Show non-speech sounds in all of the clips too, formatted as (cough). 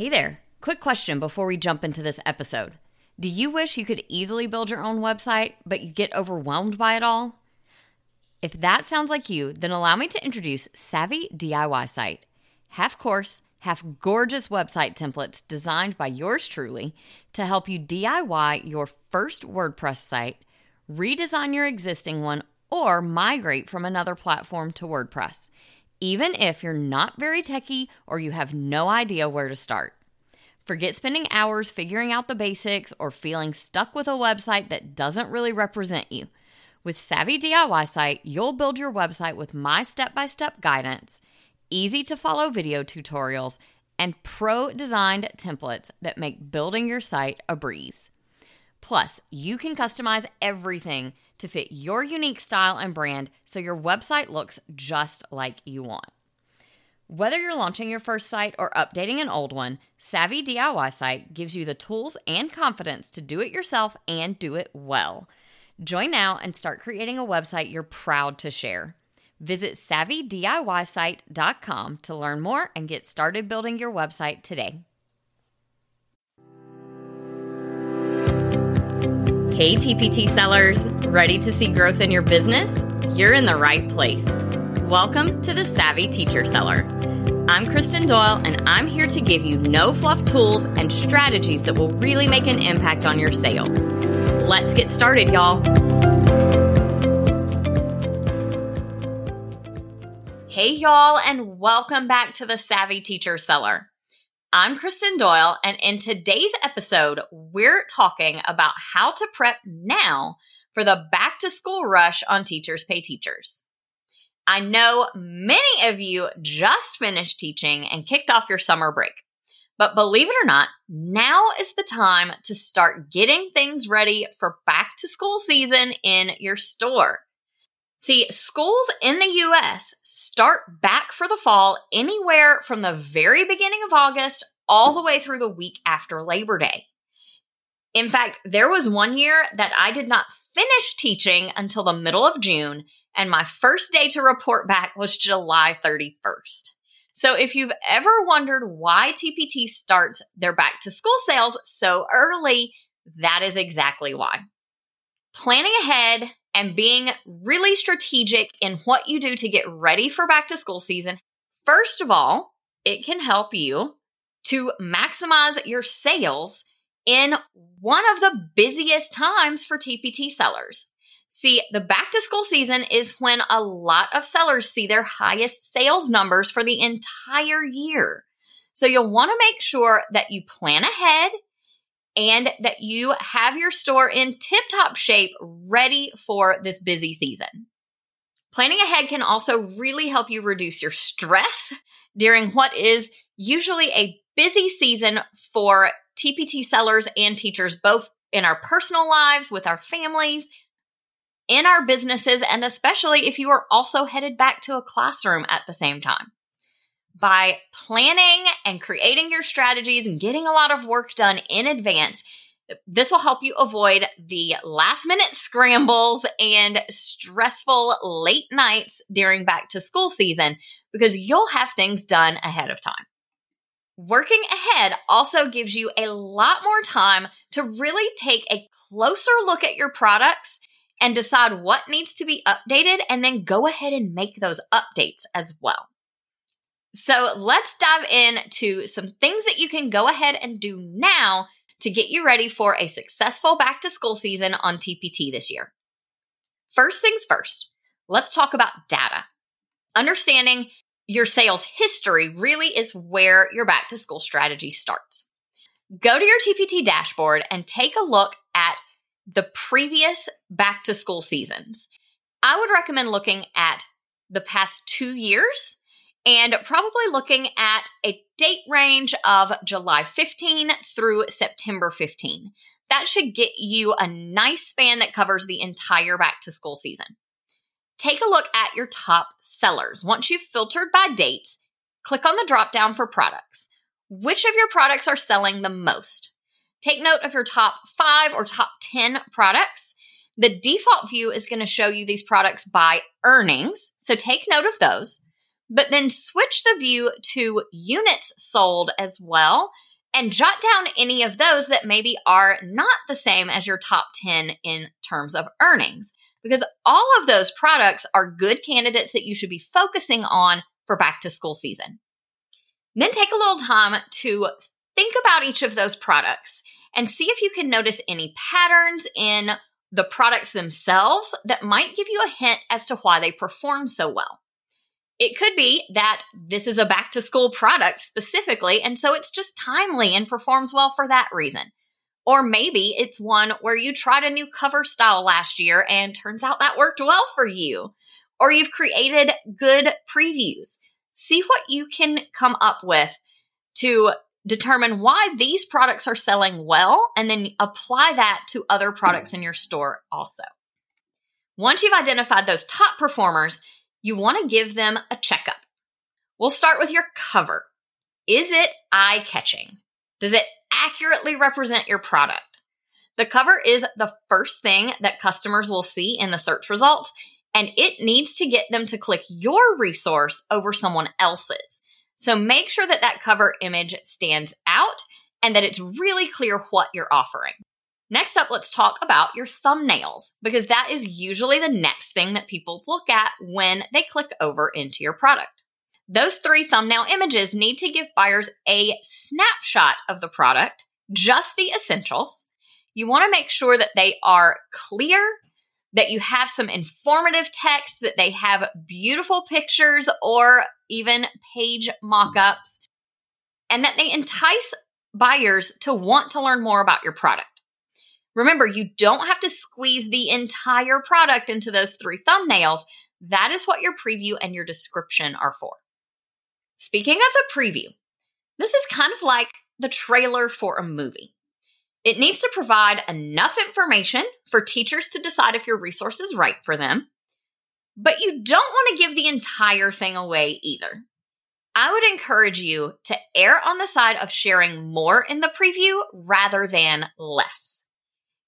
Hey there. Quick question before we jump into this episode. Do you wish you could easily build your own website, but you get overwhelmed by it all? If that sounds like you, then allow me to introduce Savvy DIY Site. Half course, half gorgeous website templates designed by yours truly to help you DIY your first WordPress site, redesign your existing one, or migrate from another platform to WordPress, even if you're not very techy or you have no idea where to start. Forget spending hours figuring out the basics or feeling stuck with a website that doesn't really represent you. With Savvy DIY Site, you'll build your website with my step by step guidance, easy to follow video tutorials, and pro designed templates that make building your site a breeze. Plus, you can customize everything to fit your unique style and brand so your website looks just like you want. Whether you're launching your first site or updating an old one, Savvy DIY Site gives you the tools and confidence to do it yourself and do it well. Join now and start creating a website you're proud to share. Visit savvydiysite.com to learn more and get started building your website today. Hey, TPT sellers, ready to see growth in your business? You're in the right place. Welcome to the Savvy Teacher Seller. I'm Kristen Doyle, and I'm here to give you no fluff tools and strategies that will really make an impact on your sales. Let's get started, y'all. Hey, y'all, and welcome back to the Savvy Teacher Seller. I'm Kristen Doyle, and in today's episode, we're talking about how to prep now for the back to school rush on Teachers Pay Teachers. I know many of you just finished teaching and kicked off your summer break. But believe it or not, now is the time to start getting things ready for back to school season in your store. See, schools in the US start back for the fall anywhere from the very beginning of August all the way through the week after Labor Day. In fact, there was one year that I did not finish teaching until the middle of June, and my first day to report back was July 31st. So if you've ever wondered why TPT starts their back to school sales so early, that is exactly why. Planning ahead and being really strategic in what you do to get ready for back to school season, first of all, it can help you to maximize your sales in one of the busiest times for TPT sellers. See, the back to school season is when a lot of sellers see their highest sales numbers for the entire year. So you'll want to make sure that you plan ahead and that you have your store in tip top shape ready for this busy season. Planning ahead can also really help you reduce your stress during what is usually a busy season for TPT sellers and teachers, both in our personal lives, with our families, in our businesses, and especially if you are also headed back to a classroom at the same time by planning and creating your strategies and getting a lot of work done in advance. This will help you avoid the last minute scrambles and stressful late nights during back to school season because you'll have things done ahead of time. Working ahead also gives you a lot more time to really take a closer look at your products and decide what needs to be updated and then go ahead and make those updates as well. So let's dive into some things that you can go ahead and do now to get you ready for a successful back to school season on TPT this year. First things first, let's talk about data. Understanding your sales history really is where your back to school strategy starts. Go to your TPT dashboard and take a look at the previous back to school seasons. I would recommend looking at the past two years and probably looking at a date range of July 15 through September 15. That should get you a nice span that covers the entire back to school season. Take a look at your top sellers. Once you've filtered by dates, click on the drop down for products. Which of your products are selling the most? Take note of your top five or top 10 products. The default view is going to show you these products by earnings. So take note of those but then switch the view to units sold as well and jot down any of those that maybe are not the same as your top 10 in terms of earnings, because all of those products are good candidates that you should be focusing on for back to school season. Then take a little time to think about each of those products and see if you can notice any patterns in the products themselves that might give you a hint as to why they perform so well. It could be that this is a back to school product specifically, and so it's just timely and performs well for that reason. Or maybe it's one where you tried a new cover style last year and turns out that worked well for you. Or you've created good previews. See what you can come up with to determine why these products are selling well and then apply that to other products in your store also. Once you've identified those top performers, you want to give them a checkup. We'll start with your cover. Is it eye catching? Does it accurately represent your product? The cover is the first thing that customers will see in the search results, and it needs to get them to click your resource over someone else's. So make sure that that cover image stands out and that it's really clear what you're offering. Next up, let's talk about your thumbnails because that is usually the next thing that people look at when they click over into your product. Those three thumbnail images need to give buyers a snapshot of the product, just the essentials. You want to make sure that they are clear, that you have some informative text, that they have beautiful pictures or even page mock ups, and that they entice buyers to want to learn more about your product. Remember, you don't have to squeeze the entire product into those three thumbnails. That is what your preview and your description are for. Speaking of the preview, this is kind of like the trailer for a movie. It needs to provide enough information for teachers to decide if your resource is right for them, but you don't want to give the entire thing away either. I would encourage you to err on the side of sharing more in the preview rather than less.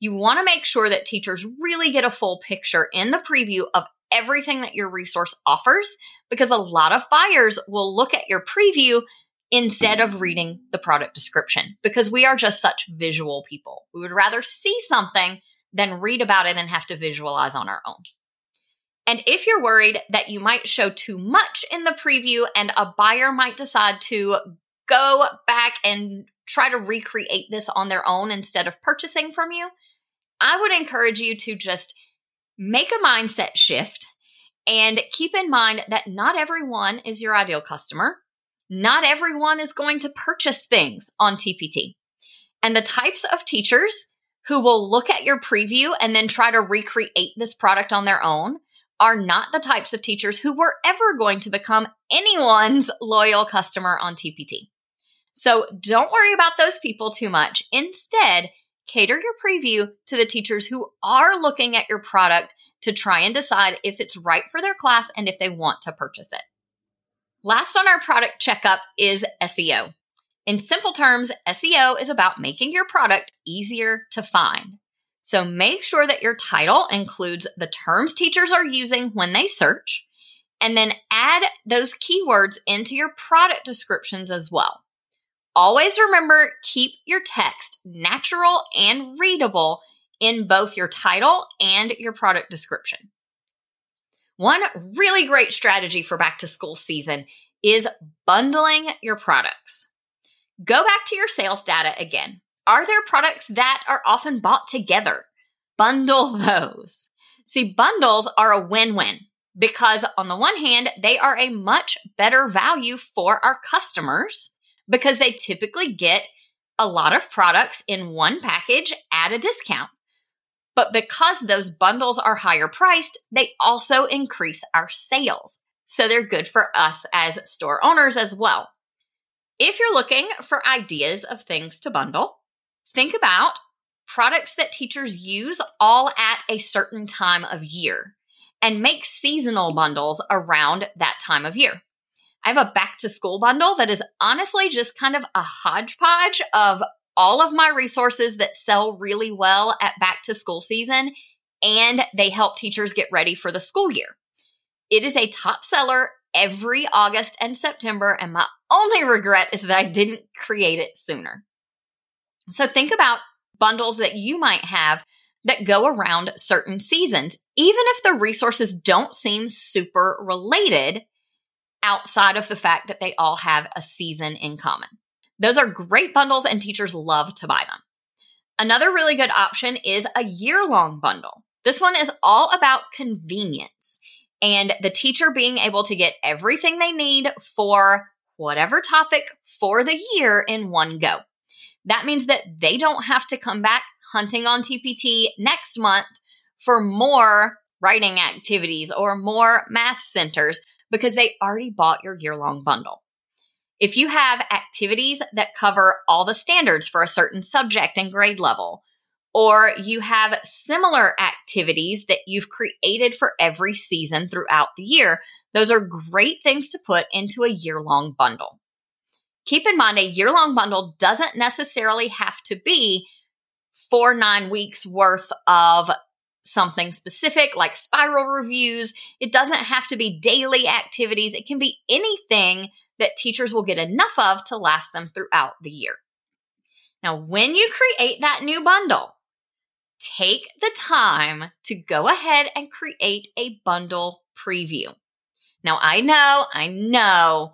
You want to make sure that teachers really get a full picture in the preview of everything that your resource offers because a lot of buyers will look at your preview instead of reading the product description because we are just such visual people. We would rather see something than read about it and have to visualize on our own. And if you're worried that you might show too much in the preview and a buyer might decide to go back and try to recreate this on their own instead of purchasing from you, I would encourage you to just make a mindset shift and keep in mind that not everyone is your ideal customer. Not everyone is going to purchase things on TPT. And the types of teachers who will look at your preview and then try to recreate this product on their own are not the types of teachers who were ever going to become anyone's loyal customer on TPT. So don't worry about those people too much. Instead, cater your preview to the teachers who are looking at your product to try and decide if it's right for their class and if they want to purchase it. Last on our product checkup is SEO. In simple terms, SEO is about making your product easier to find. So make sure that your title includes the terms teachers are using when they search, and then add those keywords into your product descriptions as well. Always remember keep your text natural and readable in both your title and your product description. One really great strategy for back to school season is bundling your products. Go back to your sales data again. Are there products that are often bought together? Bundle (laughs) those. See, bundles are a win win because, on the one hand, they are a much better value for our customers because they typically get a lot of products in one package at a discount. But because those bundles are higher priced, they also increase our sales. So they're good for us as store owners as well. If you're looking for ideas of things to bundle, think about products that teachers use all at a certain time of year and make seasonal bundles around that time of year. I have a back to school bundle that is honestly just kind of a hodgepodge of all of my resources that sell really well at back to school season and they help teachers get ready for the school year. It is a top seller every August and September, and my only regret is that I didn't create it sooner. So think about bundles that you might have that go around certain seasons, even if the resources don't seem super related outside of the fact that they all have a season in common. Those are great bundles, and teachers love to buy them. Another really good option is a year long bundle. This one is all about convenience and the teacher being able to get everything they need for whatever topic for the year in one go. That means that they don't have to come back hunting on TPT next month for more writing activities or more math centers because they already bought your year long bundle. If you have activities that cover all the standards for a certain subject and grade level, or you have similar activities that you've created for every season throughout the year, those are great things to put into a year long bundle. Keep in mind, a year long bundle doesn't necessarily have to be four, nine weeks worth of something specific like spiral reviews. It doesn't have to be daily activities. It can be anything that teachers will get enough of to last them throughout the year. Now, when you create that new bundle, take the time to go ahead and create a bundle preview. Now, I know, I know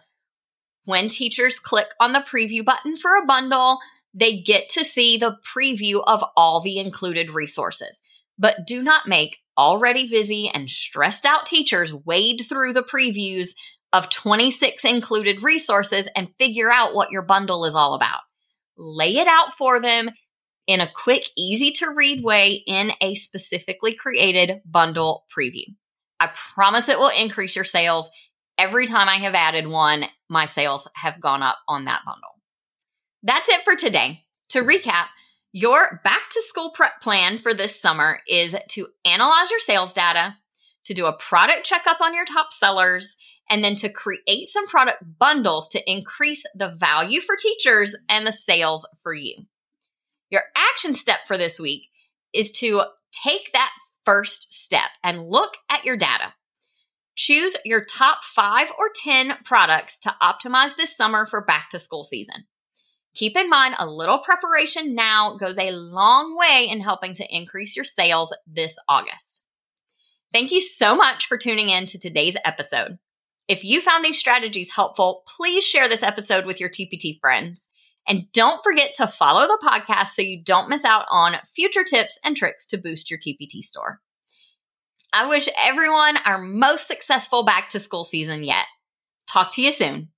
when teachers click on the preview button for a bundle, they get to see the preview of all the included resources. But do not make already busy and stressed out teachers wade through the previews of 26 included resources and figure out what your bundle is all about. Lay it out for them in a quick, easy to read way in a specifically created bundle preview. I promise it will increase your sales. Every time I have added one, my sales have gone up on that bundle. That's it for today. To recap, your back to school prep plan for this summer is to analyze your sales data, to do a product checkup on your top sellers, and then to create some product bundles to increase the value for teachers and the sales for you. Your action step for this week is to take that first step and look at your data. Choose your top five or 10 products to optimize this summer for back to school season. Keep in mind, a little preparation now goes a long way in helping to increase your sales this August. Thank you so much for tuning in to today's episode. If you found these strategies helpful, please share this episode with your TPT friends. And don't forget to follow the podcast so you don't miss out on future tips and tricks to boost your TPT store. I wish everyone our most successful back to school season yet. Talk to you soon.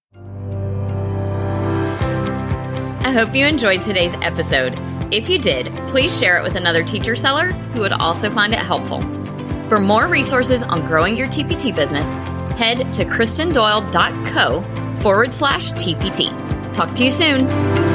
I hope you enjoyed today's episode. If you did, please share it with another teacher seller who would also find it helpful. For more resources on growing your TPT business, head to kristendoyle.co forward slash TPT. Talk to you soon.